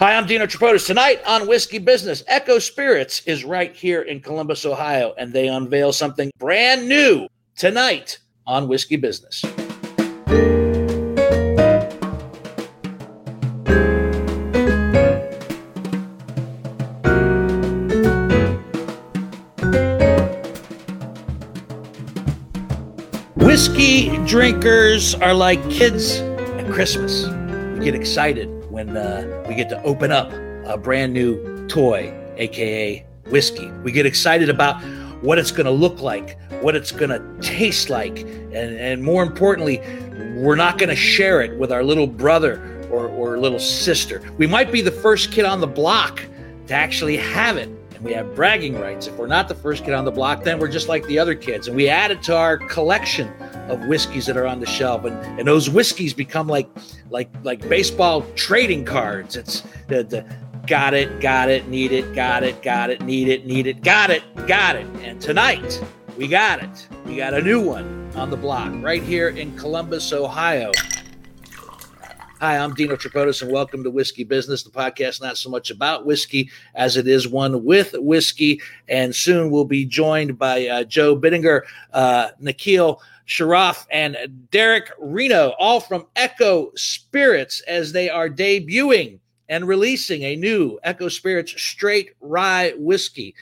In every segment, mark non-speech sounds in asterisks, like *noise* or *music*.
Hi, I'm Dino Tripodis. Tonight on Whiskey Business, Echo Spirits is right here in Columbus, Ohio, and they unveil something brand new tonight on Whiskey Business. Whiskey drinkers are like kids at Christmas. We get excited when uh, we get to open up a brand new toy, aka whiskey. We get excited about what it's going to look like, what it's going to taste like, and, and more importantly, we're not going to share it with our little brother or, or little sister. We might be the first kid on the block to actually have it. And we have bragging rights. If we're not the first kid on the block, then we're just like the other kids. And we add it to our collection of whiskeys that are on the shelf. And, and those whiskeys become like like like baseball trading cards. It's the, the got it, got it, need it, got it, got it, need it, need it, got it, got it. And tonight we got it. We got a new one on the block right here in Columbus, Ohio. Hi, I'm Dino Tripodis, and welcome to Whiskey Business, the podcast not so much about whiskey as it is one with whiskey. And soon we'll be joined by uh, Joe Bittinger, uh, Nikhil Sharaf, and Derek Reno, all from Echo Spirits, as they are debuting and releasing a new Echo Spirits straight rye whiskey.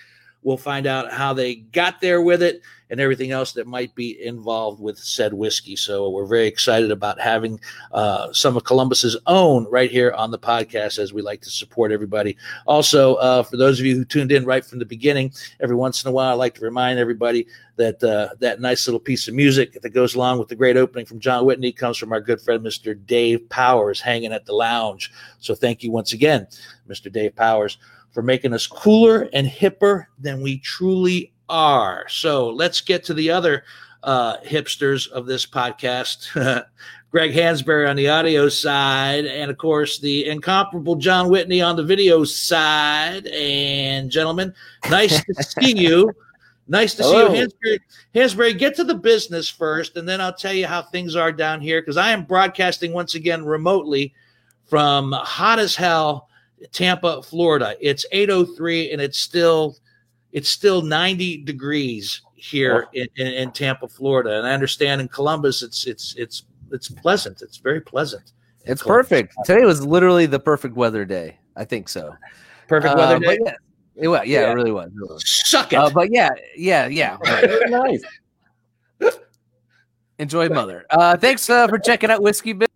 We'll find out how they got there with it and everything else that might be involved with said whiskey. So we're very excited about having uh, some of Columbus's own right here on the podcast as we like to support everybody. Also, uh, for those of you who tuned in right from the beginning, every once in a while, I like to remind everybody that uh, that nice little piece of music that goes along with the great opening from John Whitney comes from our good friend, Mr. Dave Powers, hanging at the lounge. So thank you once again, Mr. Dave Powers for making us cooler and hipper than we truly are. So let's get to the other uh, hipsters of this podcast. *laughs* Greg Hansberry on the audio side, and of course, the incomparable John Whitney on the video side. And gentlemen, nice to see *laughs* you. Nice to Hello. see you, Hansberry. Hansberry, get to the business first, and then I'll tell you how things are down here because I am broadcasting once again remotely from hot as hell Tampa, Florida. It's 803 and it's still it's still 90 degrees here in, in, in, Tampa, Florida. And I understand in Columbus it's it's it's it's pleasant. It's very pleasant. It's perfect. Today was literally the perfect weather day. I think so. Perfect weather uh, day. Yeah, it was. Yeah, yeah, it really was. It was. Suck it. Uh, but yeah, yeah, yeah. Right. *laughs* nice. Enjoy mother. Uh, thanks uh, for checking out Whiskey. *laughs*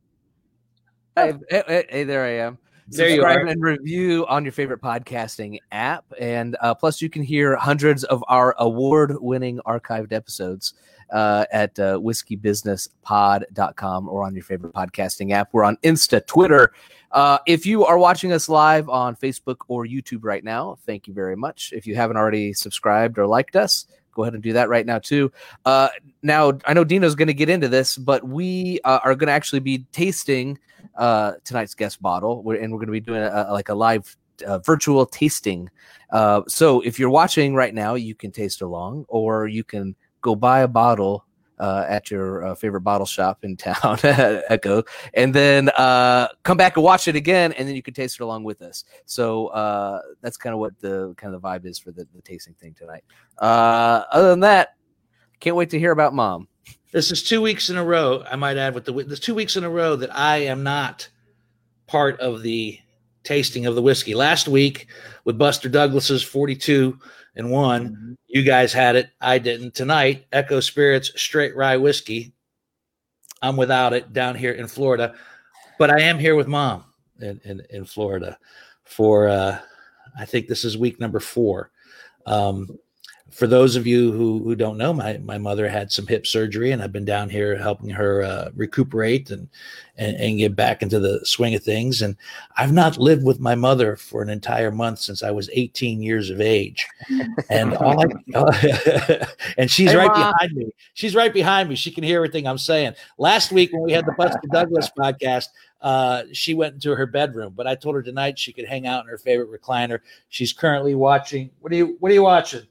Hey, hey, hey, there I am there you and review on your favorite podcasting app. And uh, plus, you can hear hundreds of our award winning archived episodes uh, at uh, whiskeybusinesspod.com or on your favorite podcasting app. We're on Insta, Twitter. Uh, if you are watching us live on Facebook or YouTube right now, thank you very much. If you haven't already subscribed or liked us, go ahead and do that right now too. Uh, now I know Dino's going to get into this, but we uh, are going to actually be tasting uh, tonight's guest bottle, and we're going to be doing a, like a live uh, virtual tasting. Uh, so if you're watching right now, you can taste along, or you can go buy a bottle uh, at your uh, favorite bottle shop in town, *laughs* Echo, and then uh, come back and watch it again, and then you can taste it along with us. So uh, that's kind of what the kind of the vibe is for the, the tasting thing tonight. Uh, other than that, can't wait to hear about mom. This is two weeks in a row. I might add with the the two weeks in a row that I am not part of the tasting of the whiskey. Last week with Buster Douglas's 42 and one, mm-hmm. you guys had it. I didn't. Tonight, Echo Spirits Straight Rye Whiskey. I'm without it down here in Florida, but I am here with mom in, in, in Florida for, uh, I think this is week number four. Um, for those of you who, who don't know, my, my mother had some hip surgery, and I've been down here helping her uh, recuperate and, and, and get back into the swing of things. And I've not lived with my mother for an entire month since I was 18 years of age, and *laughs* all I, *laughs* and she's hey, right Mom. behind me. She's right behind me. She can hear everything I'm saying. Last week when we had the Buster Douglas *laughs* podcast, uh, she went into her bedroom, but I told her tonight she could hang out in her favorite recliner. She's currently watching. What are you What are you watching?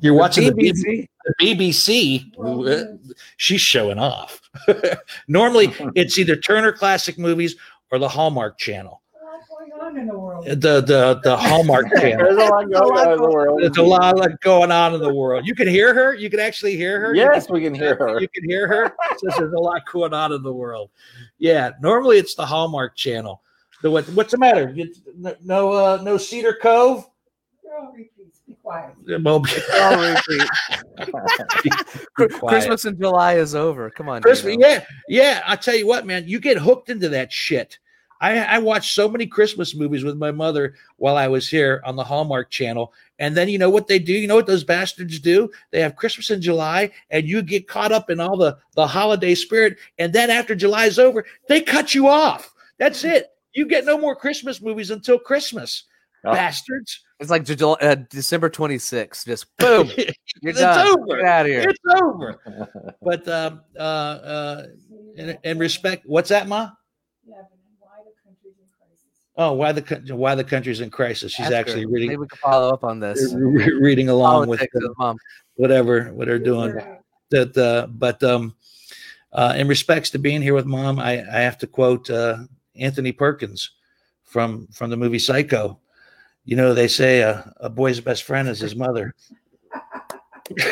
You're watching the BBC. The BBC, uh, she's showing off. *laughs* Normally, *laughs* it's either Turner Classic Movies or the Hallmark Channel. the the the the Hallmark *laughs* channel. There's a lot going on in the world. There's a lot going on in the world. You can hear her. You can actually hear her. Yes, can- we can hear her. You can hear her. Says there's a lot going on in the world. Yeah, normally it's the Hallmark channel. The what? What's the matter? You, no, uh, no Cedar Cove. Girl, *laughs* repeats. *laughs* Be quiet. Well, I'll repeat. Be quiet. Christmas in July is over. Come on, Christmas, Dino. yeah, yeah. I tell you what, man, you get hooked into that shit. I, I watched so many Christmas movies with my mother while I was here on the Hallmark Channel, and then you know what they do? You know what those bastards do? They have Christmas in July, and you get caught up in all the the holiday spirit, and then after July is over, they cut you off. That's it. You get no more Christmas movies until Christmas, Oh. bastards. It's like uh, December 26th. Just boom, *laughs* you're It's done. over. Get out of here. It's over. *laughs* But um, uh, uh, in, in respect, what's that, Ma? Yeah, why the country's in crisis? Oh, why the coun- why the country's in crisis? She's Ask her. actually Maybe reading we can follow up on this. re- reading along with Politics uh, mom. whatever what they're doing. Right. That, uh, but um, uh, in respects to being here with mom, I, I have to quote uh, Anthony Perkins from from the movie Psycho. You know, they say uh, a boy's best friend is his mother. *laughs*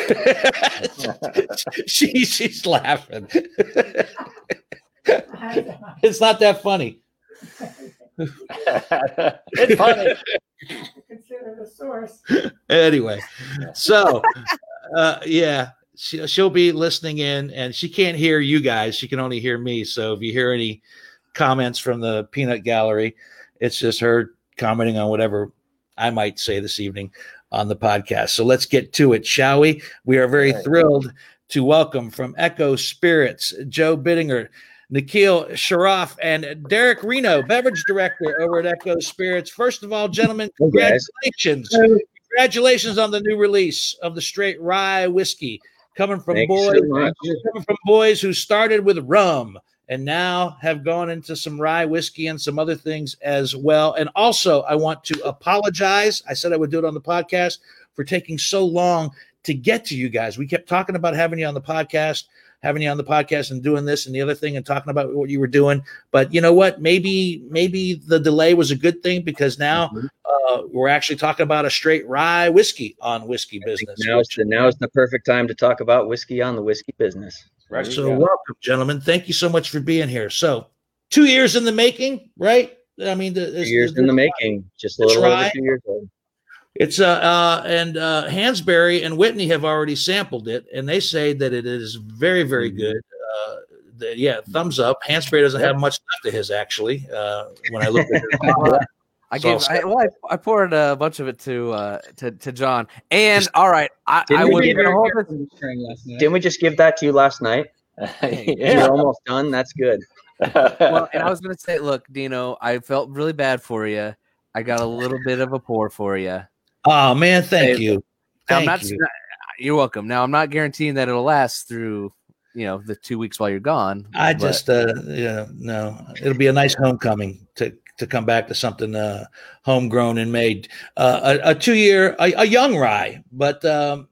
she, she's laughing. it's not that funny. it's funny. Consider the source. anyway, so uh, yeah, she, she'll be listening in, and she can't hear you guys. She can only hear me. So if you hear any comments from the peanut gallery, it's just her commenting on whatever I might say this evening on the podcast. So let's get to it, shall we? We are very thrilled to welcome from Echo Spirits Joe Bittinger, Nikhil Sharaf and Derek Reno, beverage director over at Echo Spirits. First of all, gentlemen, congratulations. Congratulations on the new release of the straight rye whiskey coming from Thank you boys so coming from boys who started with rum and now have gone into some rye whiskey and some other things as well. And also, I want to apologize. I said I would do it on the podcast for taking so long to get to you guys. We kept talking about having you on the podcast, having you on the podcast and doing this and the other thing and talking about what you were doing. But you know what? Maybe maybe the delay was a good thing because now Mhm. uh, we're actually talking about a straight rye whiskey on whiskey business. Now the now is the perfect time to talk about whiskey on the whiskey business. Right. So welcome, gentlemen. Thank you so much for being here. So two years in the making, right? I mean, the, Two years in the making, just a little over right. two years old. It's uh, uh and uh Hansberry and Whitney have already sampled it, and they say that it is very, very Mhm. good. Uh, the, yeah, thumbs up. Hansberry doesn't have much left of his actually. Uh, when I look at it, *laughs* I So gave. I, well, I, I poured a bunch of it to uh to, to John. And all right, I, Didn't I we was give gonna her- hold this. Didn't we just give that to you last night? *laughs* *laughs* You're almost done. That's good. Well, and I was gonna say, look, Dino, I felt really bad for you. I got a little bit of a pour for you. oh man, thank Hey, you. Now, I'm Thank not. you. You're welcome. Now I'm not guaranteeing that it'll last through, you know, the two weeks while you're gone. I but- just uh yeah, no. It'll be a nice homecoming to to come back to something uh homegrown and made. Uh a, a two year a, a young rye, but um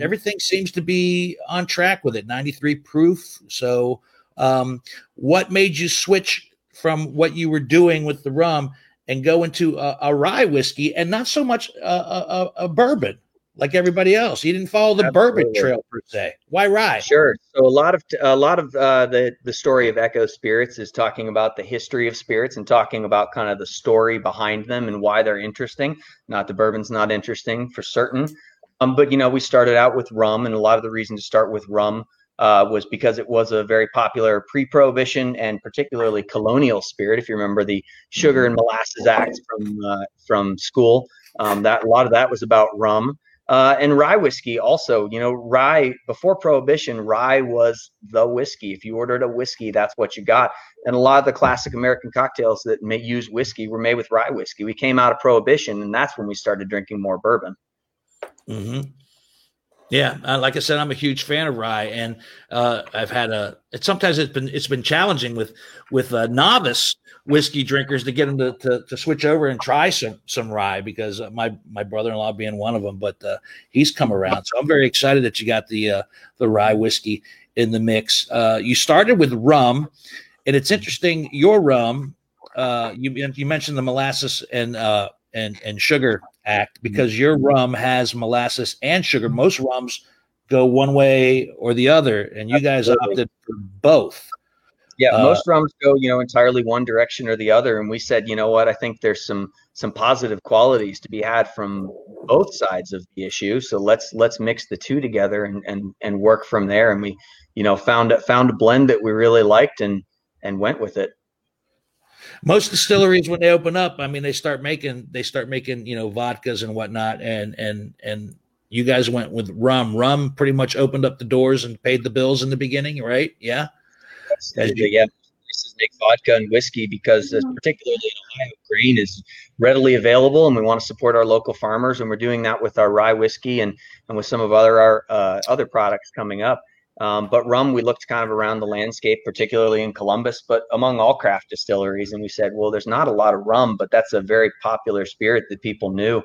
everything seems to be on track with it. 93 proof. So um what made you switch from what you were doing with the rum and go into a, a rye whiskey and not so much a, a, a- a bourbon like everybody else He didn't follow the bourbon trail per se why rye Sure. So a lot of a lot of uh, the the story of Echo Spirits is talking about the history of spirits and talking about kind of the story behind them and why they're interesting. Not the bourbon's not interesting for certain, um, but you know we started out with rum, and a lot of the reason to start with rum uh, was because it was a very popular pre-prohibition and particularly colonial spirit. If you remember the Sugar and Molasses Act from uh, from school, um, that a lot of that was about rum uh, and rye whiskey also you know rye before prohibition rye was the whiskey. If you ordered a whiskey that's what you got. And a lot of the classic american cocktails that may use whiskey were made with rye whiskey. We came out of prohibition and that's when we started drinking more bourbon. Hmm Yeah, uh, like I said, I'm a huge fan of rye, and uh, I've had a. It, sometimes it's been it's been challenging with with uh, novice whiskey drinkers to get them to, to, to switch over and try some some rye because uh, my my brother in law being one of them, but uh, he's come around, so I'm very excited that you got the uh, the rye whiskey in the mix. You started with rum, and it's interesting. Your rum you you mentioned the molasses and and and sugar act because your rum has molasses and sugar. Most rums go one way or the other, and you guys Absolutely. opted for both. Yeah, Uh, most rums go, you know, entirely one direction or the other. And we said, you know what, I think there's some some positive qualities to be had from both sides of the issue. So let's let's mix the two together and and and work from there. And we, you know, found a- found a blend that we really liked and and went with it. Most distilleries when they open up i mean they start making they start making you know vodkas and whatnot and and and you guys went with rum rum pretty much opened up the doors and paid the bills in the beginning right yeah Absolutely, yeah. Places make vodka and whiskey because, uh, particularly in Ohio, grain is readily available, and we want to support our local farmers. And we're doing that with our rye whiskey and and with some of other our uh, other products coming up. Um, but rum, we looked kind of around the landscape, particularly in Columbus, but among all craft distilleries, and we said, well, there's not a lot of rum, but that's a very popular spirit that people knew.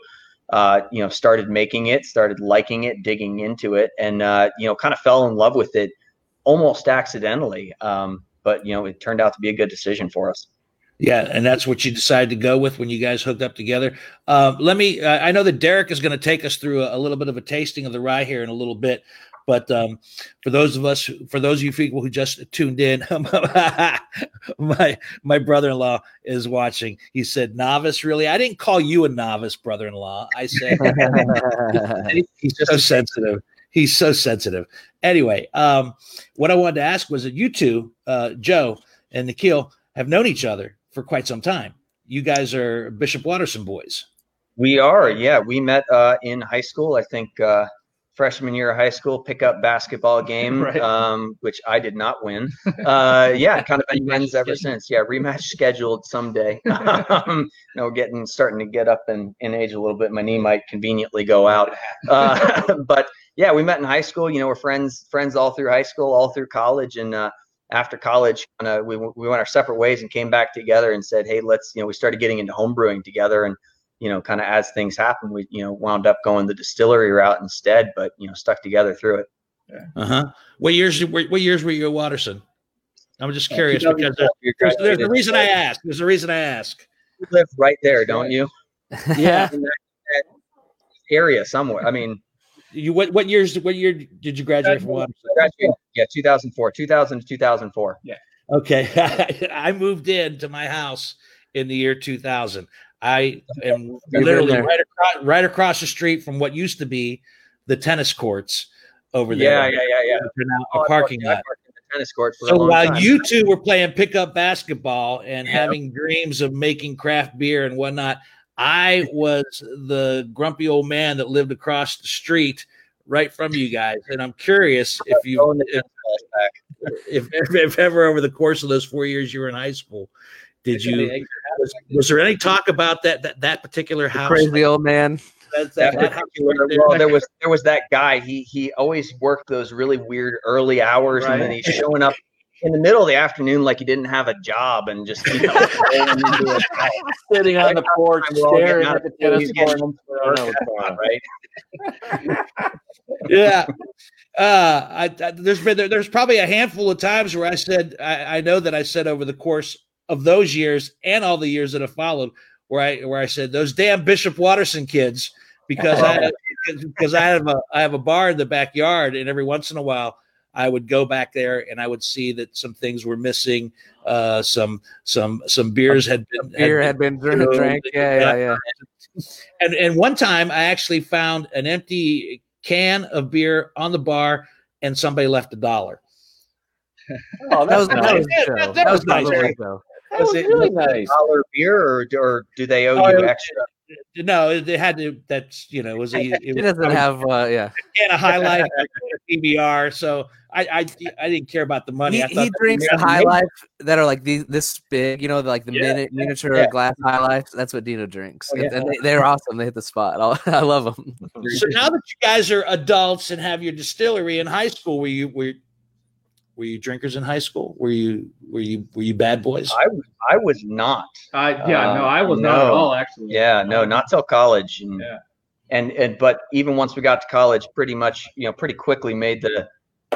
Uh, you know, started making it, started liking it, digging into it, and uh, you know, kind of fell in love with it almost accidentally. Um, but you know, it turned out to be a good decision for us. yeah and that's what you decided to go with when you guys hooked up together um, let me uh, i know that derek is going to take us through a, a little bit of a tasting of the rye here in a little bit but um, for those of us for those of you people who just tuned in *laughs* my my brother-in-law is watching. He said novice really? I didn't call you a novice brother-in-law. I said *laughs* he's so sensitive. He's so sensitive. Anyway um, what i wanted to ask was that you two uh, joe and nikhil have known each other for quite some time. You guys are bishop watterson boys. We are, yeah. We met uh, in high school. I think uh, freshman year of high school, pickup basketball *laughs* game, Right. um, which I did not win. Uh, yeah, kind of been friends ever since. Yeah, rematch scheduled someday. *laughs* um, know, getting starting to get up in, in age a little bit. My knee might conveniently go out. Uh, *laughs* but yeah, we met in high school. You know, we're friends friends all through high school, all through college, and uh, after college, kind of we we went our separate ways and came back together and said, hey, let's you know, we started getting into homebrewing together and you know, kind of as things happen, we, you know, wound up going the distillery route instead, but, you know, stuck together through it. uh-huh what years what what years were you at watterson i'm just curious because there's, You there's, there's a reason i ask there's a reason i ask You live right there, don't you? *laughs* yeah. *laughs* In that, that area somewhere. I mean, you what what years what year did you graduate from watterson graduated, yeah, 2004, 2000 to 2004. Yeah. Okay. *laughs* I moved into my house in the year 2000. I am been literally right across, right across the street from what used to be the tennis courts over there. yeah, yeah, yeah. They're now Oh, a parking lot. worked in the tennis court for So while time. you two were playing pickup basketball and Yeah. having dreams of making craft beer and whatnot, I was the grumpy old man that lived across the street right from you guys. And I'm curious *laughs* if you if, tennis balls back. if, if, if ever over the course of those four years you were in high school, did you was, was there any talk about that that, that particular house? Crazy old man. That, that that, that particular, right there? well, there was there was that guy. He he always worked those really weird early hours, and then he's showing up in the middle of the afternoon like he didn't have a job and just you know, into it. *laughs* Sitting on the porch, *laughs* staring at the of tennis court. I don't know what's going on, right? *laughs* yeah. Uh, I, I there's been there, there's probably a handful of times where I said I, I know that I said over the course of those years and all the years that have followed where I where I said those damn Bishop Watterson kids because I *laughs* because I have a I have a bar in the backyard and every once in a while I would go back there and I would see that some things were missing uh some some some beers had been Beer had been drank. been- drank. Yeah, *laughs* yeah, yeah. and and one time I actually found an empty can of beer on the bar, and somebody left a dollar. Oh, That was that's that nice. was Yeah, Joe. that- That that was was nice. Probably Joe. That was it- really nice. Dollar beer, or or do they owe Oh, you extra? No, they had to. That's you know, it was a, it He was doesn't have. Uh, yeah. a can of High Life, *laughs* a PBR. So I, I I didn't care about the money. He, I he drinks the yeah, High Life that are like these, this big, you know, like the Yeah, mini, miniature yeah. glass High Life. That's what Dino drinks, Oh, And- yeah. and they, they're awesome. They hit the spot. I, *laughs* I love them. So now that you guys are adults and have your distillery in high school, were you were were you drinkers in high school? Were you were you were you bad boys? I was I was not. I, yeah, no, I was not at all actually. Yeah, no, not till college. And, Yeah. and and but even once we got to college, pretty much, you know, pretty quickly made the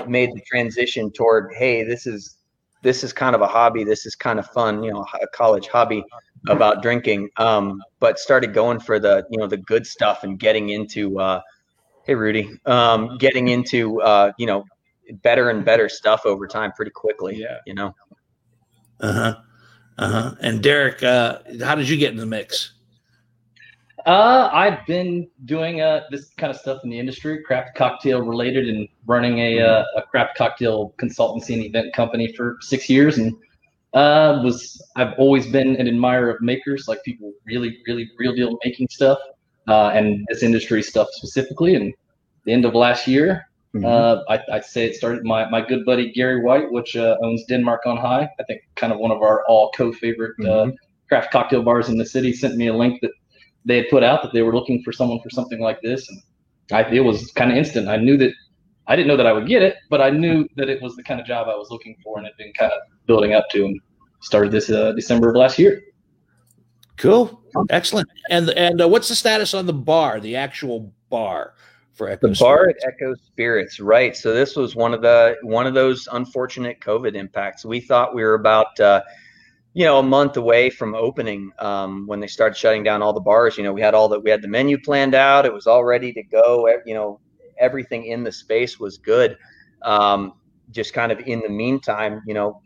made the transition toward, hey, this is this is kind of a hobby. This is kind of fun, you know, a college hobby about drinking. Um, but started going for the, you know, the good stuff and getting into, uh, hey Rudy, um, getting into, uh, you know, better and better stuff over time pretty quickly. Yeah. You know. Uh huh. Uh huh. And Derek, uh, how did you get in the mix? Uh, I've been doing uh, this kind of stuff in the industry, craft cocktail related, and running a, uh, a craft cocktail consultancy and event company for six years. And uh, was I've always been an admirer of makers, like people really, really real deal making stuff, uh, and this industry stuff specifically. And the end of last year, Mhm. uh, I, I'd say it started my my good buddy Gary White, which uh, owns Denmark on High. I think kind of one of our all co-favorite uh, craft cocktail bars in the city. Sent me a link that they had put out that they were looking for someone for something like this, and I, it was kind of instant. I knew that I didn't know that I would get it, but I knew that it was the kind of job I was looking for, and had been kind of building up to, and started this uh, December of last year. Cool. Excellent. And and uh, what's the status on the bar, the actual bar for Echo the bar at Echo Spirits, right? So this was one of the one of those unfortunate COVID impacts. We thought we were about uh, you know a month away from opening um, when they started shutting down all the bars. You know, we had all that we had the menu planned out; it was all ready to go. You know, everything in the space was good. Um, just kind of in the meantime, you know,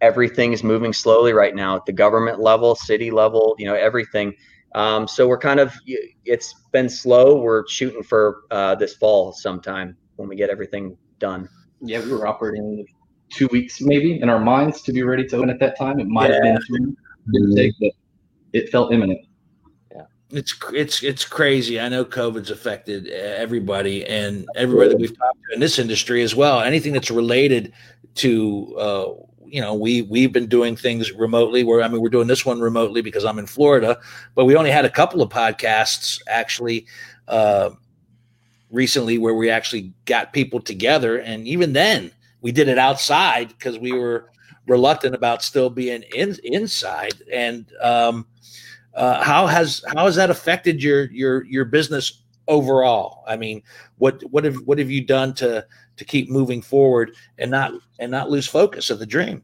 everything is moving slowly right now at the government level, city level. You know, everything. Um, so we're kind of it's been slow. We're shooting for uh, this fall sometime when we get everything done. Yeah, we were operating two weeks maybe in our minds to be ready to open at that time. It might have been two, didn't but it felt imminent. Yeah, it's it's it's crazy. I know COVID's affected everybody and everybody that we've talked to in this industry as well. Anything that's related to uh, you know, we we've been doing things remotely. Where I mean, we're doing this one remotely because I'm in Florida, but we only had a couple of podcasts actually uh, recently where we actually got people together, and even then we did it outside because we were reluctant about still being in inside and. Um, uh, how has how has that affected your your your business overall? I mean, what what have what have you done to to keep moving forward and not and not lose focus of the dream?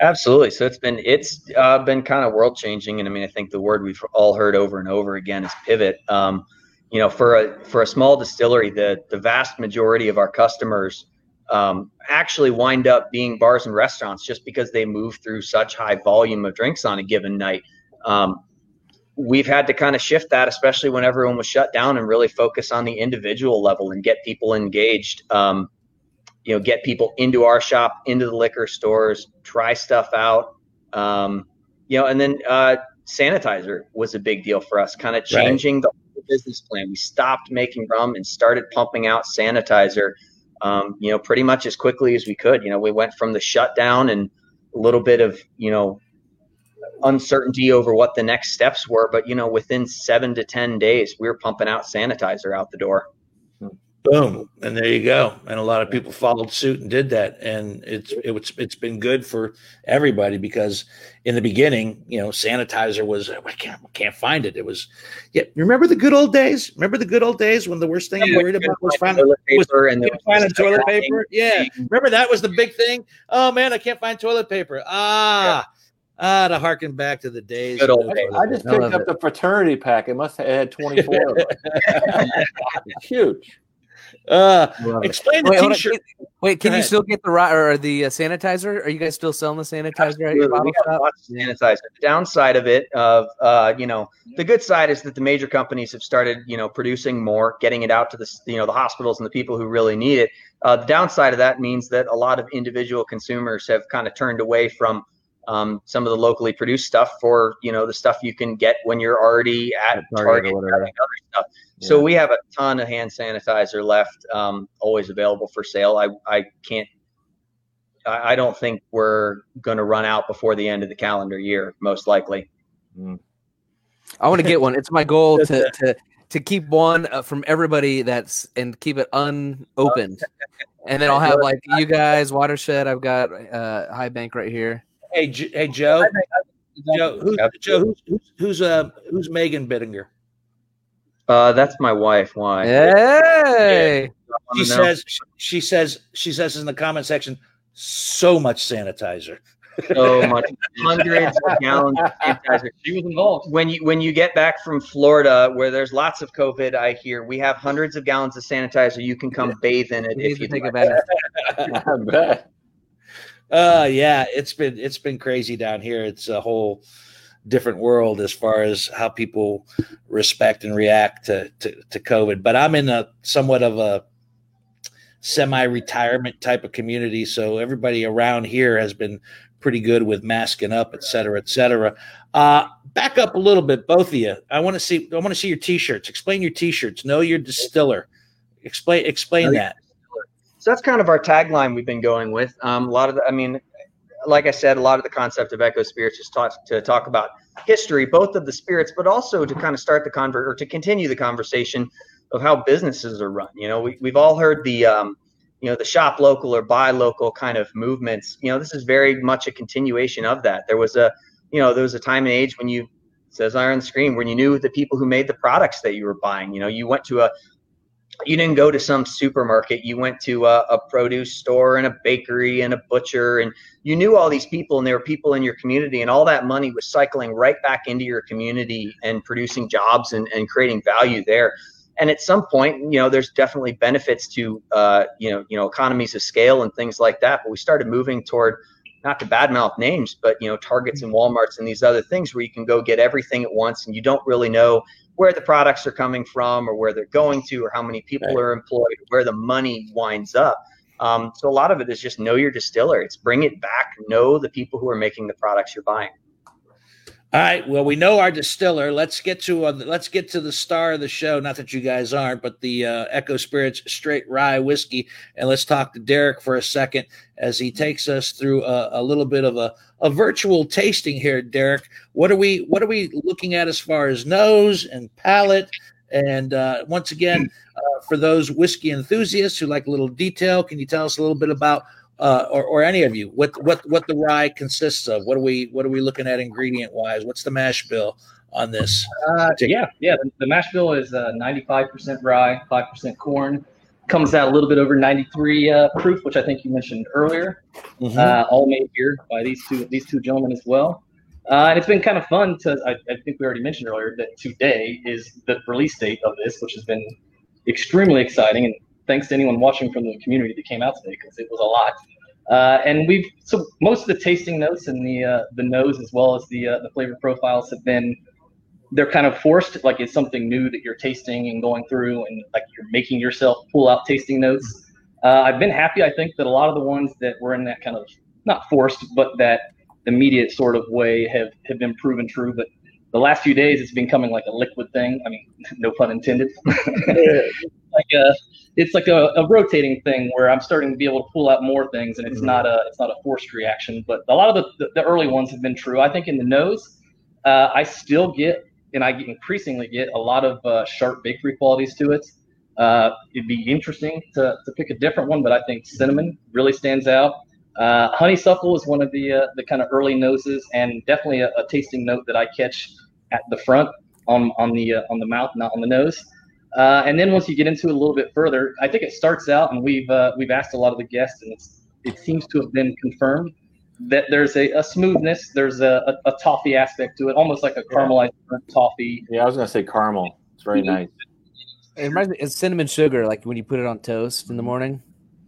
Absolutely. So it's been it's uh, been kind of world changing, and I mean, I think the word we've all heard over and over again is pivot. Um, you know, for a for a small distillery, the the vast majority of our customers um, actually wind up being bars and restaurants just because they move through such high volume of drinks on a given night. Um, we've had to kind of shift that, especially when everyone was shut down, and really focus on the individual level and get people engaged. Um, you know, get people into our shop, into the liquor stores, try stuff out. Um, you know, and then uh, sanitizer was a big deal for us, kind of changing the business plan. We stopped making rum and started pumping out sanitizer. Um, you know, pretty much as quickly as we could. You know, we went from the shutdown and a little bit of you know uncertainty over what the next steps were. But you know, within seven to ten days, we were pumping out sanitizer out the door. Boom, and there you go. And a lot of people followed suit and did that, and it's it's it's been good for everybody because in the beginning, you know, sanitizer was I can't can't find it. It was yeah. Remember the good old days? Remember the good old days when the worst thing you worried about was finding toilet paper and was find just toilet paper. Yeah, remember that was the big thing. Oh man, I can't find toilet paper. Ah, ah, to harken back to the days. Good old days. I just picked love up it. the fraternity pack. It must have had 24 of them. *laughs* Huge. Uh, Love it. explain the Wait, hold t-shirt. Can- Wait, can Go you ahead. still get the or the uh, sanitizer? Are you guys still selling the sanitizer at your Absolutely. bottle shop? lots of sanitizer. The downside of it, of uh, you know, the good side is that the major companies have started, you know, producing more, getting it out to the, you know, the hospitals and the people who really need it. Uh, the downside of that means that a lot of individual consumers have kind of turned away from um, some of the locally produced stuff for, you know, the stuff you can get when you're already at At Target or Target, other stuff. So we have a ton of hand sanitizer left, um, always available for sale. I, I can't, I, I don't think we're going to run out before the end of the calendar year, most likely. I want to get one. It's my goal *laughs* to to to keep one uh, from everybody that's and keep it unopened. And then I'll have *laughs* like you guys, Watershed. I've got uh, High Bank right here. Hey, J- hey, Joe. Joe, who's, Joe, who's, who's, who's, uh, who's Megan Bittinger? Uh, that's my wife. Why? Hey, She says, she says, she says in the comment section, so much sanitizer. So much, hundreds of gallons of sanitizer. She was involved. When you when you get back from Florida, where there's lots of COVID, I hear we have hundreds of gallons of sanitizer. You can come bathe in it We need if you take like. advantage. *laughs* *laughs* I bet. Uh yeah, it's been it's been crazy down here. It's a whole different world as far as how people respect and react to to, to COVID. But I'm in a somewhat of a semi-retirement type of community, so everybody around here has been pretty good with masking up, et cetera, et cetera. Uh, back up a little bit, both of you. I want to see. I want to see your t-shirts. Explain your t-shirts. Know your distiller. Explain. Explain that. So that's kind of our tagline we've been going with. Um, a lot of the, I mean, like I said, a lot of the concept of Echo Spirits is talk, to talk about history, both of the spirits, but also to kind of start the convert or to continue the conversation of how businesses are run. You know, we, we've all heard the, um, you know, the shop local or buy local kind of movements. You know, this is very much a continuation of that. There was a, you know, there was a time and age when you, says on the screen, when you knew the people who made the products that you were buying. You know, you went to a, you didn't go to some supermarket. You went to a, a, produce store and a bakery and a butcher and you knew all these people and there were people in your community and all that money was cycling right back into your community and producing jobs and, and creating value there. And at some point you know there's definitely benefits to uh, you know you know economies of scale and things like that but we started moving toward not to badmouth names but you know targets and walmarts and these other things where you can go get everything at once and you don't really know where the products are coming from or where they're going to or how many people Right. are employed or where the money winds up. Um, so a lot of it is just know your distiller it's bring it back. Know the people who are making the products you're buying All right. Well, we know our distiller. Let's get to uh, let's get to the star of the show. Not that you guys aren't, but the uh, Echo Spirits Straight Rye Whiskey. And let's talk to Derek for a second as he takes us through a, a little bit of a, a virtual tasting here. Derek, what are we what are we looking at as far as nose and palate? And uh, once again, uh, for those whiskey enthusiasts who like a little detail, can you tell us a little bit about uh, or, or any of you, what what what the rye consists of? What are we what are we looking at ingredient wise? What's the mash bill on this? Uh, yeah, yeah. The, the mash bill is uh, 95% rye, 5% corn. Comes out a little bit over 93 uh, proof, which I think you mentioned earlier. Mhm. Uh, all made here by these two these two gentlemen as well. Uh, and it's been kind of fun to. I, I think we already mentioned earlier that today is the release date of this, which has been extremely exciting. And thanks to anyone watching from the community that came out today because it was a lot. Uh, and we've so most of the tasting notes and the uh, the nose as well as the uh, the flavor profiles have been they're kind of forced like it's something new that you're tasting and going through and like you're making yourself pull out tasting notes. Uh, I've been happy. I think that a lot of the ones that were in that kind of not forced but that immediate sort of way have have been proven true. But the last few days it's been coming like a liquid thing. I mean, *laughs* no pun intended. *laughs* like a it's like a, a rotating thing where I'm starting to be able to pull out more things, and it's not a it's not a forced reaction. But a lot of the, the, the early ones have been true. I think in the nose, uh, I still get and I increasingly get a lot of uh, sharp bakery qualities to it. Uh, it'd be interesting to, to pick a different one, but I think cinnamon really stands out. Uh, honeysuckle is one of the uh, the kind of early noses, and definitely a, a tasting note that I catch at the front on on the uh, on the mouth, not on the nose. Uh, and then once you get into it a little bit further, I think it starts out, and we've uh, we've asked a lot of the guests, and it's, it seems to have been confirmed that there's a, a smoothness, there's a, a, a toffee aspect to it, almost like a caramelized burnt toffee. Yeah, I was gonna say caramel. It's very nice. It reminds me, it's cinnamon sugar, like when you put it on toast in the morning.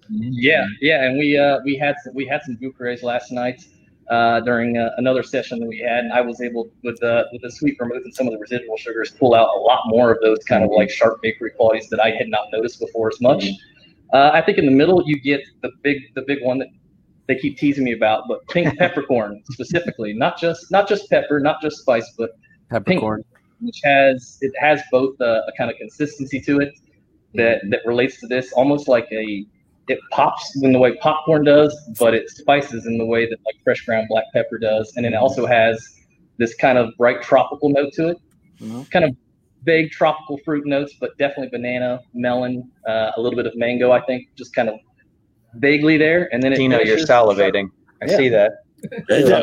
Yeah, yeah, and we uh, we had some, we had some bouquets last night uh, during uh, another session that we had, and I was able with the with the sweet vermouth and some of the residual sugars pull out a lot more of those kind of like sharp bakery qualities that I had not noticed before as much. Uh, I think in the middle you get the big the big one that they keep teasing me about, but pink *laughs* peppercorn specifically, not just not just pepper, not just spice, but Peppercorn. which has it has both a, a kind of consistency to it that that relates to this, almost like a it pops in the way popcorn does, but it spices in the way that like fresh ground black pepper does, and it also has this kind of bright tropical note to it, Mhm. kind of vague tropical fruit notes, but definitely banana, melon, uh, a little bit of mango. I think just kind of vaguely there, and then it Dino, you're salivating. I Yeah. see that.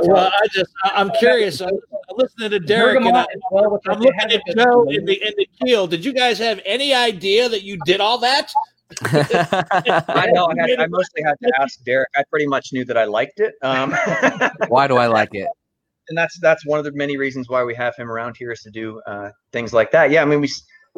well, I just I- I'm curious. I'm listening to Derek and I, Bergamot as well, which I I'm looking at Joe in the in the keel. Did you guys have any idea that you did all that? *laughs* I know. I, had, I mostly had to ask Derek. I pretty much knew that I liked it. Um, *laughs* Why do I like it? and that's that's one of the many reasons why we have him around here is to do uh, things like that. Yeah, I mean we,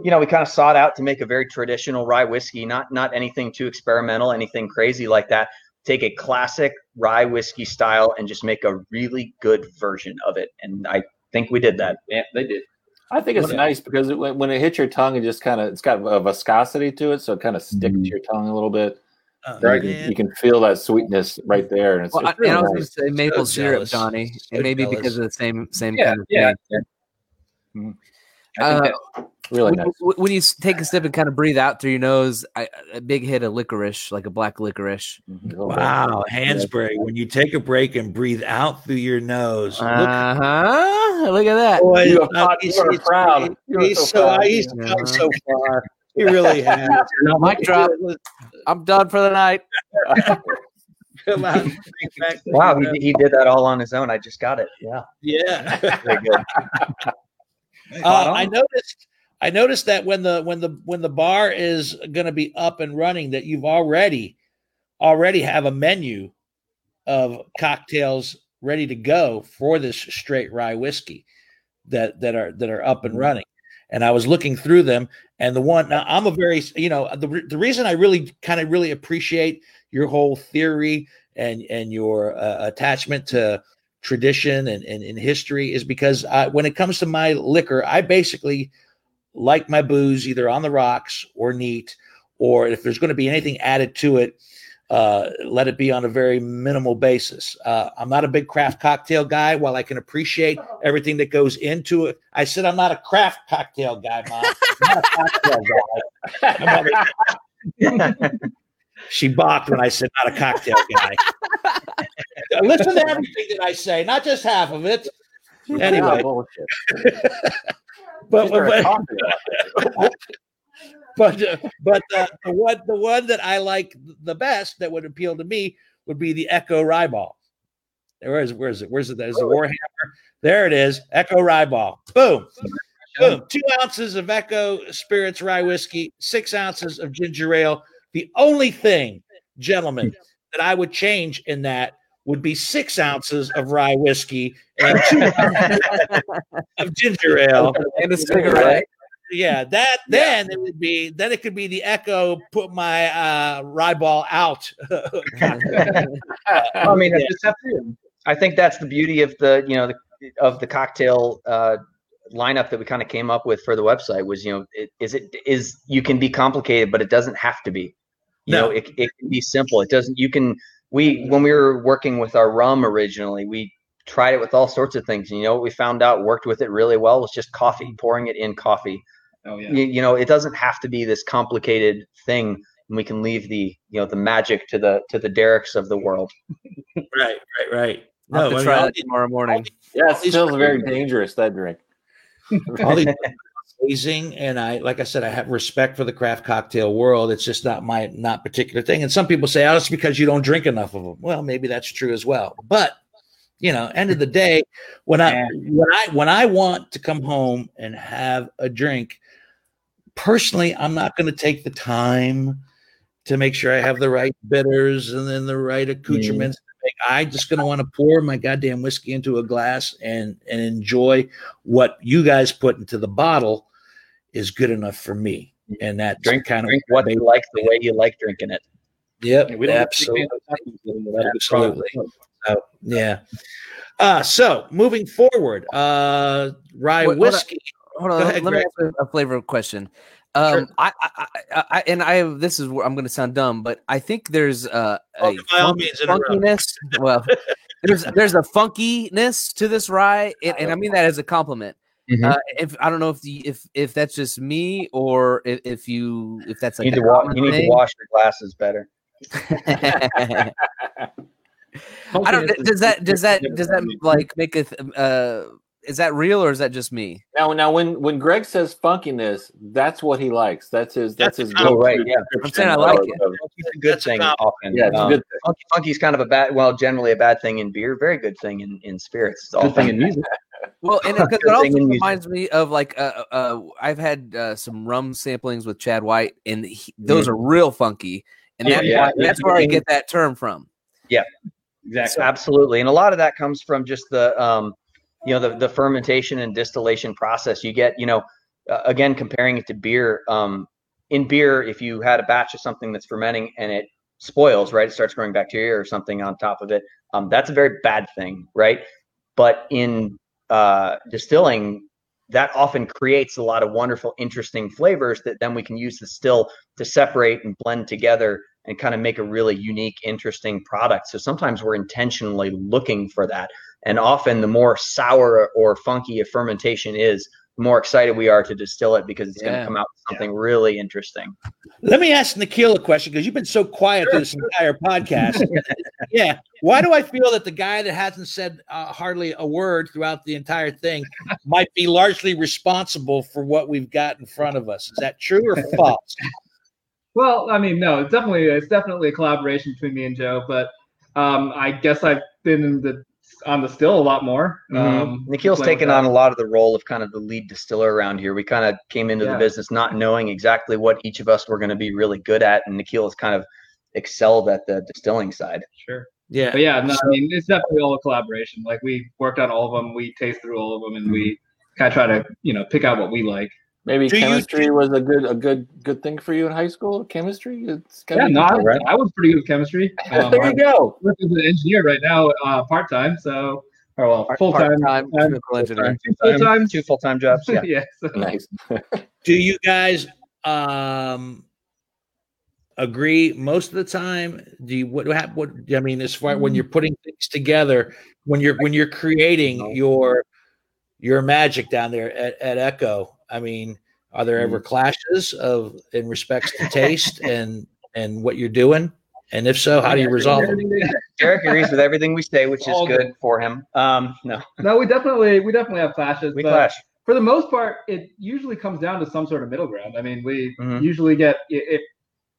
you know, we kind of sought out to make a very traditional rye whiskey, not not anything too experimental, anything crazy like that. Take a classic rye whiskey style and just make a really good version of it. And I think we did that. Yeah, they did. I think it's nice because it, when when it hits your tongue, it just kind of it's got a viscosity to it, so it kind of sticks Mhm. to your tongue a little bit. Uh, Right, man. you can feel that sweetness right there, and it's, Well, I, it's really and I was going to say maple So syrup, jealous. Johnny. So It may be because of the same same Yeah, kind of yeah. thing. I think Uh, that- really when, nice. when- when you take a sip and kind of breathe out through your nose, I, a big hit of licorice, like a black licorice. Wow, Hansberry, when you take a break and breathe out through your nose. look, Uh huh. Look at that. boy, You are uh, he's, you are proud. You he's so so, proud. he's come so far. He really *laughs* has. Mic drop. I'm done for the night. Come on, think back to *laughs* Wow, he, he did that all on his own. I just got it. Yeah, yeah. very good. *laughs* Uh, I noticed. I noticed that when the when the when the bar is going to be up and running, that you've already already have a menu of cocktails ready to go for this straight rye whiskey that that are that are up and running. And I was looking through them, and the one now I'm a very you know the the reason I really kind of really appreciate your whole theory and and your uh, attachment to tradition and, and, and history is because I, when it comes to my liquor, I basically like my booze either on the rocks or neat, or if there's going to be anything added to it, uh, let it be on a very minimal basis. Uh, I'm not a big craft cocktail guy. While I can appreciate everything that goes into it, I said I'm not a craft cocktail guy, mom. I'm not a cocktail guy. I'm not a- she balked when I said not a cocktail guy. *laughs* Listen to everything that I say, not just half of it. Anyway, bullshit. *laughs* but but but uh, but uh, the one the one that I like the best that would appeal to me would be the Echo Ryball. Where is where is it? Where's it? There's the Warhammer. There it is. Echo Ryball. Boom. Boom. Two ounces of Echo Spirits Rye Whiskey, six ounces of ginger ale. The only thing, gentlemen, that I would change in that would be six ounces of rye whiskey and two ounces *laughs* of ginger ale. And a cigarette. Yeah, that then it would be then it could be the echo put my uh rye ball out. *laughs* I mean, it's just- I think that's the beauty of the you know the, of the cocktail uh, lineup that we kind of came up with for the website was you know it, is it is you can be complicated, but it doesn't have to be. You No. know, it it can be simple. It doesn't. You can we when we were working with our rum originally, we tried it with all sorts of things. And you know what we found out worked with it really well was just coffee, pouring it in coffee. Oh yeah. You, you know, it doesn't have to be this complicated thing. And we can leave the you know the magic to the to the Derricks of the world. *laughs* right, right, right. I'll have No, to try mean, all that tomorrow morning. Yeah, it these feels very dangerous that drink. *laughs* all these *laughs* amazing and i like i said i have respect for the craft cocktail world. It's just not my not particular thing. And some people say oh it's because you don't drink enough of them well maybe that's true as well. But you know end of the day when i when i when i want to come home and have a drink personally i'm not going to take the time to make sure i have the right bitters and then the right accoutrements I just gonna want to pour my goddamn whiskey into a glass and and enjoy what you guys put into the bottle is good enough for me. And that Drink kind of Drink what they like the way you like drinking it. yep, We don't absolutely, Absolutely. absolutely. So, yeah. Uh so moving forward, uh rye What- what I- whiskey. Hold on, ahead, let me ask a- a flavor question. Um, Sure. I, I, I, I, and I have this is where I'm going to sound dumb, but I think there's uh, a by all funk- funkiness. well, *laughs* there's there's a funkiness to this rye, and, and I mean that as a compliment. Mhm. Uh, if I don't know if the, if if that's just me or if, if you if that's You like need, to wa- you need to wash your glasses better. *laughs* I don't. Does that does that does that like make a th- uh? Is that real or is that just me? Now, now, when when Greg says funkiness, that's what he likes. That's his. That's, That's his. go-to Oh, right, yeah. I'm saying I like of- it. of- It's a good That's thing compliment. often. Yeah, it's a Um, good. funky, funky's kind of a bad, well, generally a bad thing in beer. Very good thing in, in spirits. It's all Good thing in music. Well, and it, *laughs* it also thing in music. reminds me of like uh, uh, I've had uh, some rum samplings with Chad White, and he, those are real funky, and Yeah, that's, yeah. why, that's where I get that term from. Yeah, exactly. Absolutely, and a lot of that comes from just the um, you know the the fermentation and distillation process. You get you know uh, again comparing it to beer. Um, in beer, if you had a batch of something that's fermenting and it spoils, right, it starts growing bacteria or something on top of it. Um, that's a very bad thing, right? But in uh, distilling, that often creates a lot of wonderful, interesting flavors that then we can use the still to separate and blend together and kind of make a really unique, interesting product. So sometimes we're intentionally looking for that. And often the more sour or funky a fermentation is, more excited we are to distill it because it's going to come out with something really interesting. Let me ask Nikhil a question because you've been so quiet through this entire podcast. *laughs* yeah. Why do I feel that the guy that hasn't said uh, hardly a word throughout the entire thing might be largely responsible for what we've got in front of us? Is that true or *laughs* false? Well, I mean, no, it's definitely it's definitely a collaboration between me and Joe, but um, I guess I've been in the on the still a lot more. Um, Nikhil's taken on a lot of the role of kind of the lead distiller around here. We kind of came into the business not knowing exactly what each of us were going to be really good at, and Nikhil has kind of excelled at the distilling side. Sure. Yeah. But yeah, no, I mean, it's definitely all a collaboration. Like we worked on all of them, we taste through all of them, and we kind of try to, you know, pick out what we like. Maybe Do you- chemistry was a good a good good thing for you in high school. Chemistry, it's kind Yeah, of no, I, right. I was pretty good with chemistry. *laughs* Um, there you I'm go. working as an engineer right now, uh, part time. So, or well, full time, Part-time chemical engineer. full time. Two full time jobs. Yeah. *laughs* Yeah. *laughs* so- Nice. Do you guys um agree most of the time? Do you what hap- what I mean as far when you're putting things together, when you're when you're creating your your magic down there at, at Echo? I mean, are there ever clashes of in respects to taste *laughs* and and what you're doing? And if so, how do you resolve them? Derek agrees with everything we say, which is good for him. Um, no, No, we definitely we definitely have clashes. we but clash. for the most part, it usually comes down to some sort of middle ground. I mean, we Mhm. usually get i- if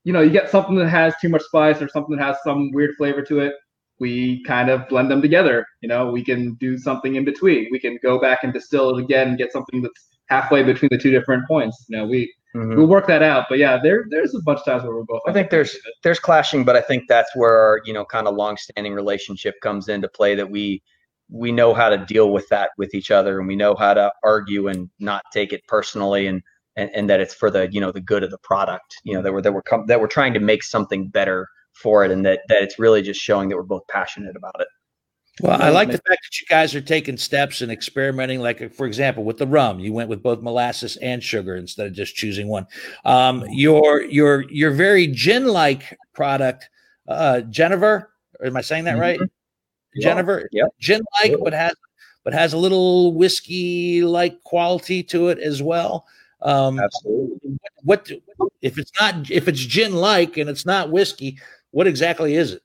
you know you get something that has too much spice or something that has some weird flavor to it. We kind of blend them together. You know, we can do something in between. We can go back and distill it again and get something that's halfway between the two different points. You know, we Mhm. we'll work that out. But yeah, there there's a bunch of times where we're both. I think there's there's clashing, but I think that's where our you know kind of long-standing relationship comes into play. That we we know how to deal with that with each other, and we know how to argue and not take it personally, and and, and that it's for the you know the good of the product. You know that we're that we're com- that we're trying to make something better for it, and that that it's really just showing that we're both passionate about it. Well, I like the fact that you guys are taking steps and experimenting. Like, for example, with the rum, you went with both molasses and sugar instead of just choosing one. Um, your your your very gin-like product, uh, Jennifer. Am I saying that right? Jennifer, Yep. gin-like, but has but has a little whiskey-like quality to it as well. Um, Absolutely. what if it's not if it's gin-like and it's not whiskey? What exactly is it?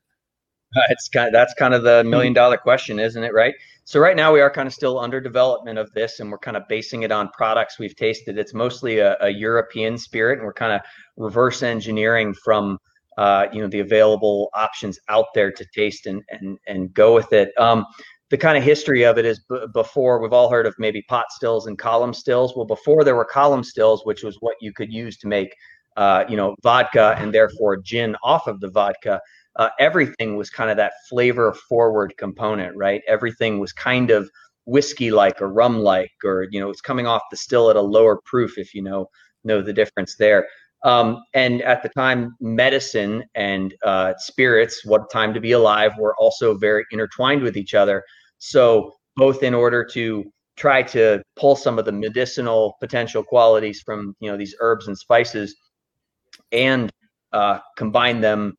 *laughs* It's kind that's kind of the million dollar question, isn't it? Right. So right now we are kind of still under development of this, and we're kind of basing it on products we've tasted. It's mostly a, a European spirit, and we're kind of reverse engineering from uh, you know the available options out there to taste and and and go with it. Um, the kind of history of it is b- before we've all heard of maybe pot stills and column stills. Well, before there were column stills, which was what you could use to make uh, you know vodka and therefore gin off of the vodka uh, everything was kind of that flavor forward component, right? Everything was kind of whiskey like or rum like, or you know, it's coming off the still at a lower proof if you know know the difference there. Um, and at the time, medicine and uh, spirits, what time to be alive, were also very intertwined with each other. So both in order to try to pull some of the medicinal potential qualities from you know these herbs and spices, and uh, combine them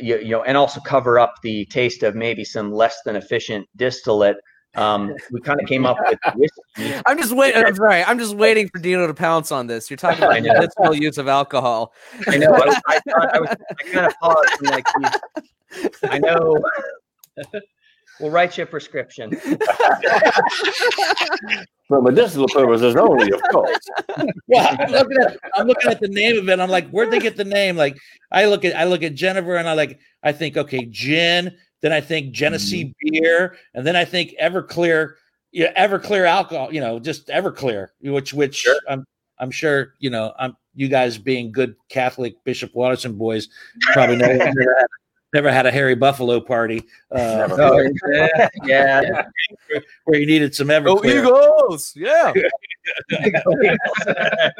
you, you know, and also cover up the taste of maybe some less than efficient distillate. Um, we kind of came up with *laughs* whiskey. I'm just waiting. I'm sorry. I'm just waiting for Dino to pounce on this. You're talking *laughs* about medicinal use of alcohol. I know. I, I I was. I kind of paused and like, I know. *laughs* we'll write you a prescription. *laughs* For medicinal purposes only, of course. Well, I'm looking at I'm looking at the name of it. I'm like, where'd they get the name? Like, I look at I look at Jennifer and I like I think okay, gin. Then I think Genesee mm-hmm. beer, and then I think Everclear yeah, Everclear alcohol, you know, just Everclear, which which Sure. I'm I'm sure you know. I'm you guys being good Catholic Bishop Watterson boys probably never, *laughs* never, had, a hairy Buffalo party uh, Oh, *laughs* yeah, yeah. *laughs* where you needed some Go Everclear. Eagles! Yeah. *laughs*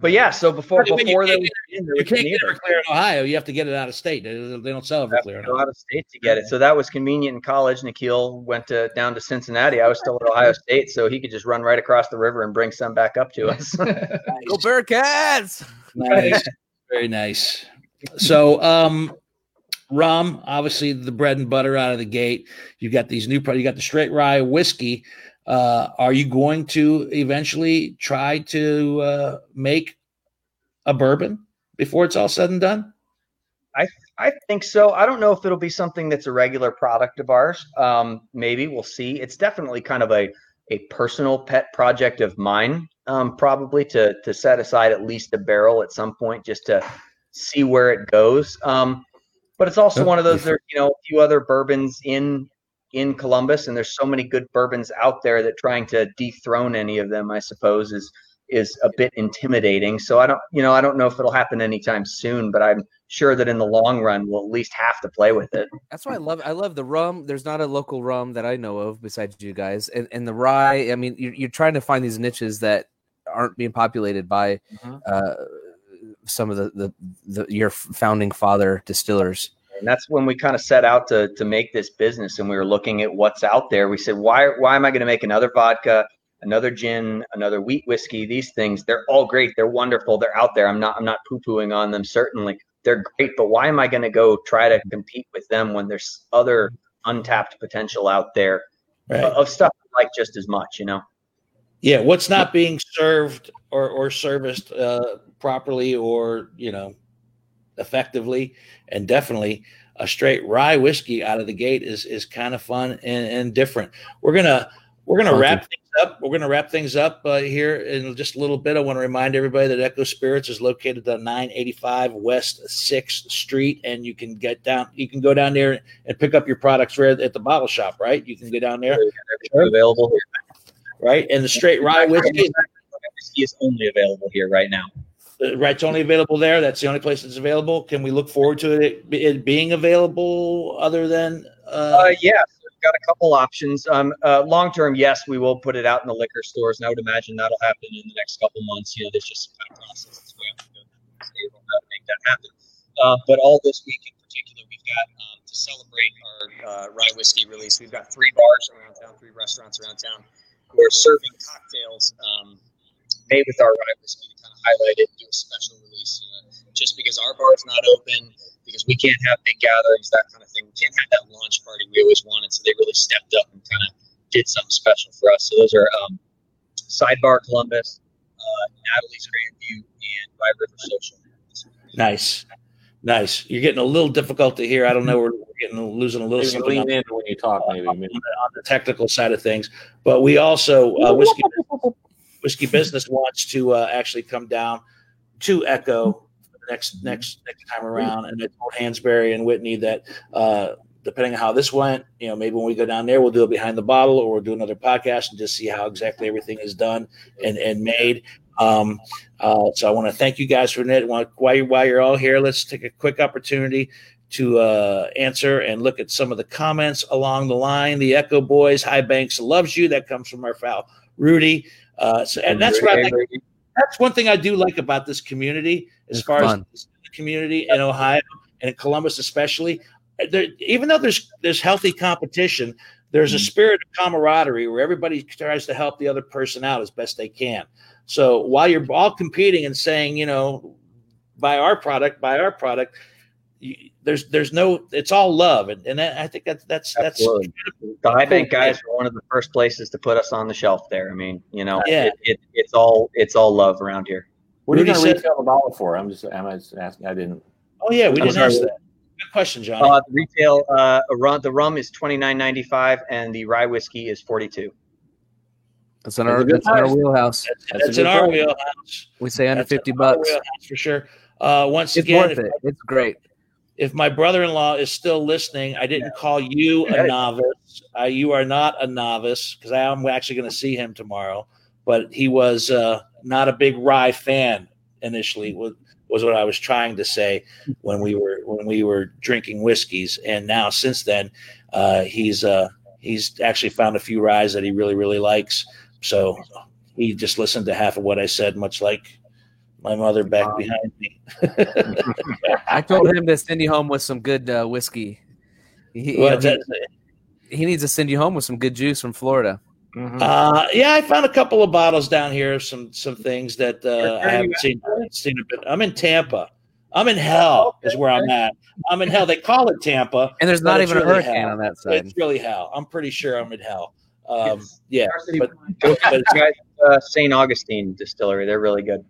but yeah, so before By the way, you before there can't was You can't get. Everclear in Ohio. You have to get it out of state. They, they don't sell have to Everclear. go out of state to get it. So that was convenient in college. Nikhil went to down to Cincinnati. I was still at Ohio State, so he could just run right across the river and bring some back up to us. Go Bearcats! Nice. Very nice. So, um, rum, obviously the bread and butter out of the gate. You've got these new, pro- you got the straight rye whiskey. Uh, are you going to eventually try to uh, make a bourbon before it's all said and done? I think so. I don't know if it'll be something that's a regular product of ours. Um, maybe we'll see. It's definitely kind of a a personal pet project of mine. Um, probably to to set aside at least a barrel at some point just to see where it goes. Um, but it's also one of those. There's you know a few other bourbons in in Columbus, and there's so many good bourbons out there that trying to dethrone any of them, I suppose, is is a bit intimidating. So I don't, you know, I don't know if it'll happen anytime soon, but I'm sure that in the long run we'll at least have to play with it. That's why I love I love the rum. There's not a local rum that I know of besides you guys, and and the rye. I mean, you're, you're trying to find these niches that aren't being populated by Mhm. uh, some of the, the the your founding father distillers. And that's when we kind of set out to to make this business and we were looking at what's out there. We said, why why am I going to make another vodka, another gin, another wheat whiskey? These things, they're all great. They're wonderful. They're out there. I'm not I'm not poo-pooing on them certainly. They're great, but why am I going to go try to compete with them when there's other untapped potential out there Right. of stuff I like just as much, you know? Yeah. What's not being served or, or serviced uh, properly or, you know, effectively and definitely a straight rye whiskey out of the gate is is kind of fun and, and different. We're gonna we're gonna Funky. wrap things up. We're gonna wrap things up uh, here in just a little bit. I want to remind everybody that Echo Spirits is located at 985 West Sixth Street, and you can get down. You can go down there and pick up your products right at the bottle shop. Right, you can go down there. Available here. Right, and the straight rye whiskey. Whiskey is only available here right now. Right, it's only available there. That's the only place it's available. Can we look forward to it, it being available other than? Uh, Uh, yeah, we've got a couple options. Um, uh, long term, yes, we will put it out in the liquor stores, and I would imagine that'll happen in the next couple months. You know, there's just some kind of processes we have to go through to stay able to make that happen. Uh, but all this week in particular, we've got um, to celebrate our uh, rye whiskey release. We've got three bars around town, three restaurants around town who are serving cocktails um, made with our rye whiskey to kind of highlight it, do a special release. You know, just because our bar's not open, because we can't have big gatherings, that kind of thing. We can't have that launch party we always wanted. So they really stepped up and kind of did something special for us. So those are um, Sidebar Columbus, uh, Natalie's Grandview, and Rye River Social. nice, nice. You're getting a little difficult to hear. I don't know. We're, getting losing a little Maybe something on, lean in when you talk, maybe. maybe. on the technical side of things, but we also uh, whiskey whiskey business wants to uh, actually come down to Echo next next next time around, and I told Hansberry and Whitney that. Uh, Depending on how this went, you know, maybe when we go down there, we'll do it behind the bottle, or we'll do another podcast and just see how exactly everything is done and and made. Um, uh, so I want to thank you guys for that. While you while you're all here, let's take a quick opportunity to uh, answer and look at some of the comments along the line. The Echo Boys, High Banks loves you. That comes from our pal Rudy. Uh, so, and that's what I like. That's one thing I do like about this community, as It's far fun. as the community in Ohio and in Columbus, especially. There, even though there's there's healthy competition, there's a spirit of camaraderie where everybody tries to help the other person out as best they can. So while you're all competing and saying, you know, buy our product, buy our product, you, there's there's no, it's all love, and, and that, I think that's that's that's Absolutely. The High Bank guys were one of the first places to put us on the shelf there. I mean, you know, Yeah. it, it, it's all it's all love around here. What are you Rudy going to said- retail the bottle for? I'm just, I'm just asking. I didn't. Oh yeah, we I'm didn't sorry. ask that. Good question, John. Uh, the retail uh, a rum, the rum is twenty nine ninety five, and the rye whiskey is forty two. That's in our a that's in our wheelhouse. that's that's that's in our price. wheelhouse. We say under That's fifty our bucks. wheelhouse for sure. Uh, once It's again, worth if- it. It's great. if my brother-in-law is still listening, I didn't call you a novice. Uh, you are not a novice because I am actually going to see him tomorrow. But he was uh, not a big rye fan initially. Was was what I was trying to say when we were when we were drinking whiskeys, and now since then, uh, he's uh, he's actually found a few ryes that he really really likes. So he just listened to half of what I said, much like my mother back behind me. *laughs* I told him to send you home with some good uh, whiskey. He, Well, know, he- he needs to send you home with some good juice from Florida. Uh, yeah, I found a couple of bottles down here. Some some things that uh, I haven't seen seen a bit. I'm in Tampa. I'm in hell is where I'm at. I'm in hell. They call it Tampa. And there's not it's even a hurricane hell. on that side. It's really hell. I'm pretty sure I'm in hell. Um, Yes. yeah, Varsity but, but *laughs* guys, uh, St. Augustine Distillery. They're really good.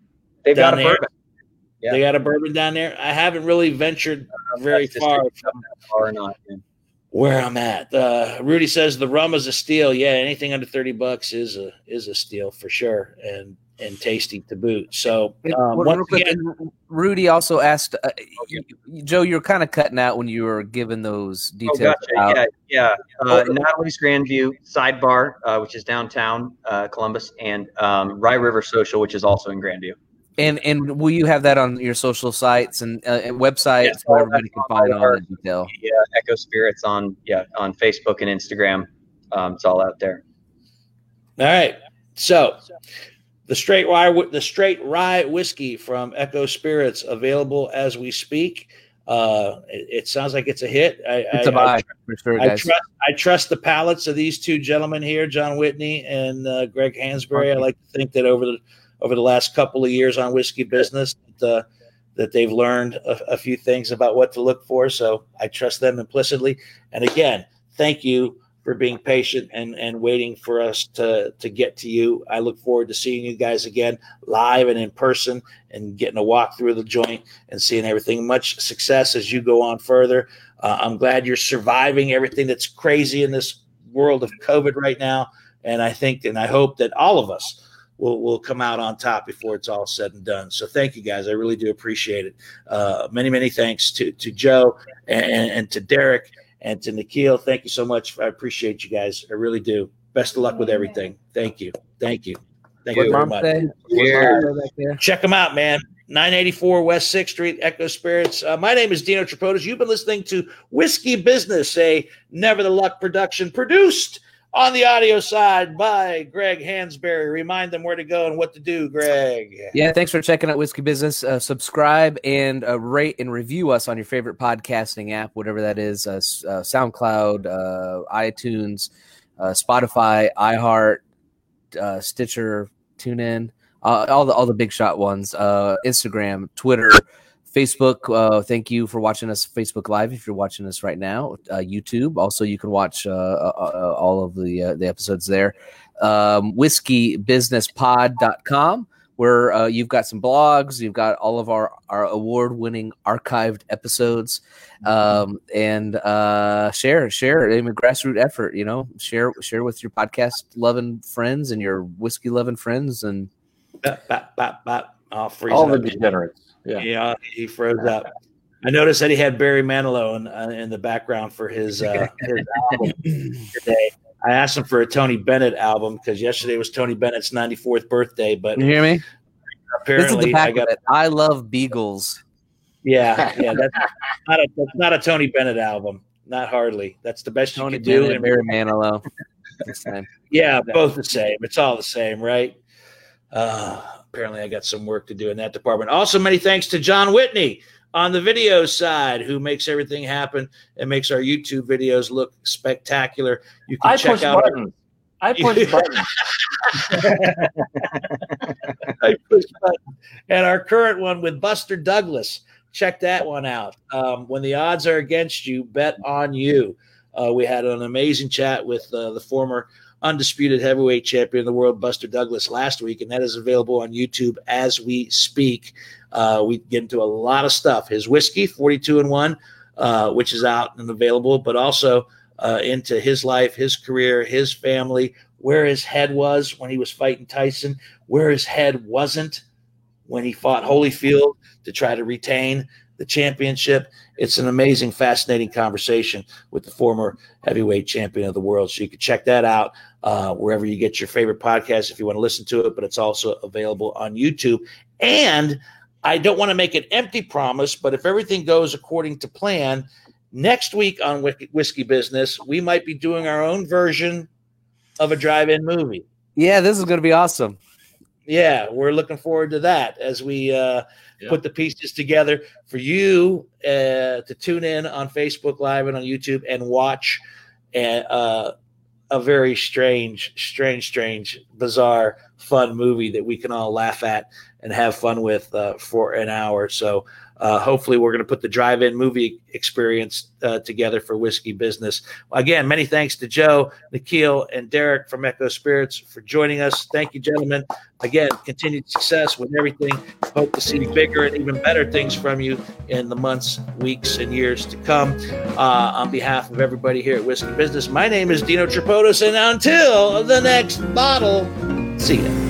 They've Down got a there? bourbon. Yeah. they got a bourbon down there. I haven't really ventured very That's far from or not. where I'm at. Uh, Rudy says the rum is a steal. Yeah, anything under thirty bucks is a is a steal for sure, and and tasty to boot. So um, real once quick, again, Rudy also asked uh, you- Joe. You were kind of cutting out when you were giving those Oh, details. gotcha. out. Yeah, yeah. Uh, Natalie's Grandview Sidebar, uh, which is downtown uh, Columbus, and um, Rye River Social, which is also in Grandview. And and will you have that on your social sites and, uh, and websites Yes, where everybody can find all all our- that detail? Yeah, Echo Spirits on yeah on Facebook and Instagram. Um, it's all out there. All right. So the straight rye, the straight rye whiskey from Echo Spirits available as we speak. Uh, it, it sounds like it's a hit. I, It's I- a buy I, for sure, I trust. I trust the palates of these two gentlemen here, John Whitney and uh, Greg Hansberry. I like to think that over the over the last couple of years on whiskey business, that, uh, that they've learned a, a few things about what to look for. So I trust them implicitly. And again, thank you for being patient and, and waiting for us to, to get to you. I look forward to seeing you guys again live and in person and getting a walk through the joint and seeing everything. Much success as you go on further. Uh, I'm glad you're surviving everything that's crazy in this world of COVID right now. And I think and I hope that all of us will, will come out on top before it's all said and done. So thank you guys. I really do appreciate it. Uh, many, many thanks to, to Joe and, and to Derek and to Nikhil. Thank you so much. I appreciate you guys. I really do. Best of luck with everything. Thank you. Thank you. Thank you very much. say? Cheers. Back there. Check them out, man. 984 West 6th Street, Echo Spirits. Uh, my name is Dino Tripodis. You've been listening to Whiskey Business, a Never the Luck production produced on the audio side by Greg Hansberry. Remind them where to go and what to do, Greg. Yeah, thanks for checking out Whiskey Business. Uh, subscribe and uh, rate and review us on your favorite podcasting app, whatever that is uh, uh, SoundCloud, uh, iTunes, uh, Spotify, iHeart, Stitcher, TuneIn, all the all the big shot ones. Instagram, Twitter, Facebook. Uh, thank you for watching us Facebook Live. If you're watching us right now, uh, YouTube. Also, you can watch uh, uh, uh, all of the uh, the episodes there. Um, whiskeybusinesspod.com where uh, you've got some blogs, you've got all of our, our award winning archived episodes, um, and uh, share share I mean, grassroots effort. You know, share share with your podcast loving friends and your whiskey loving friends, and Bap, bap, bap, bap. I'll All the degenerates. Yeah. Yeah, he froze up. I noticed that he had Barry Manilow in, uh, in the background for his, uh, his album today. I asked him for a Tony Bennett album because yesterday was Tony Bennett's 94th birthday, but you hear me? This is apparently the I got it. I love beagles. yeah, yeah. That's not a that's not a Tony Bennett album. Not hardly. That's the best Tony you can do. And- Barry Manilow. Next yeah, both the same. It's all the same, right? Uh, apparently, I got some work to do in that department. Also, many thanks to John Whitney on the video side, who makes everything happen and makes our YouTube videos look spectacular. You can I check push out. buttons. *laughs* *laughs* I push buttons. I push button. And our current one with Buster Douglas. Check that one out. Um, when the odds are against you, bet on you. Uh, we had an amazing chat with uh, the former undisputed heavyweight champion of the world, Buster Douglas, last week, and that is available on YouTube as we speak. Uh, we get into a lot of stuff. His whiskey, 42 and 1, uh, which is out and available, but also uh, into his life, his career, his family, where his head was when he was fighting Tyson, where his head wasn't when he fought Holyfield to try to retain the championship. It's an amazing, fascinating conversation with the former heavyweight champion of the world. So you can check that out uh, wherever you get your favorite podcast if you want to listen to it, but it's also available on YouTube. And I don't want to make an empty promise, but if everything goes according to plan, next week on Whiskey Business, we might be doing our own version of a drive-in movie. Yeah, this is going to be awesome. Yeah, we're looking forward to that as we uh, yeah. put the pieces together for you uh, to tune in on Facebook Live and on YouTube and watch a, uh, a very strange, strange, strange, bizarre, fun movie that we can all laugh at and have fun with uh, for an hour. So uh, hopefully, we're going to put the drive-in movie experience uh, together for Whiskey Business. Again, many thanks to Joe, Nikhil, and Derek from Echo Spirits for joining us. Thank you, gentlemen. Again, continued success with everything. Hope to see bigger and even better things from you in the months, weeks, and years to come. Uh, on behalf of everybody here at Whiskey Business, my name is Dino Tripodis, and until the next bottle, see ya.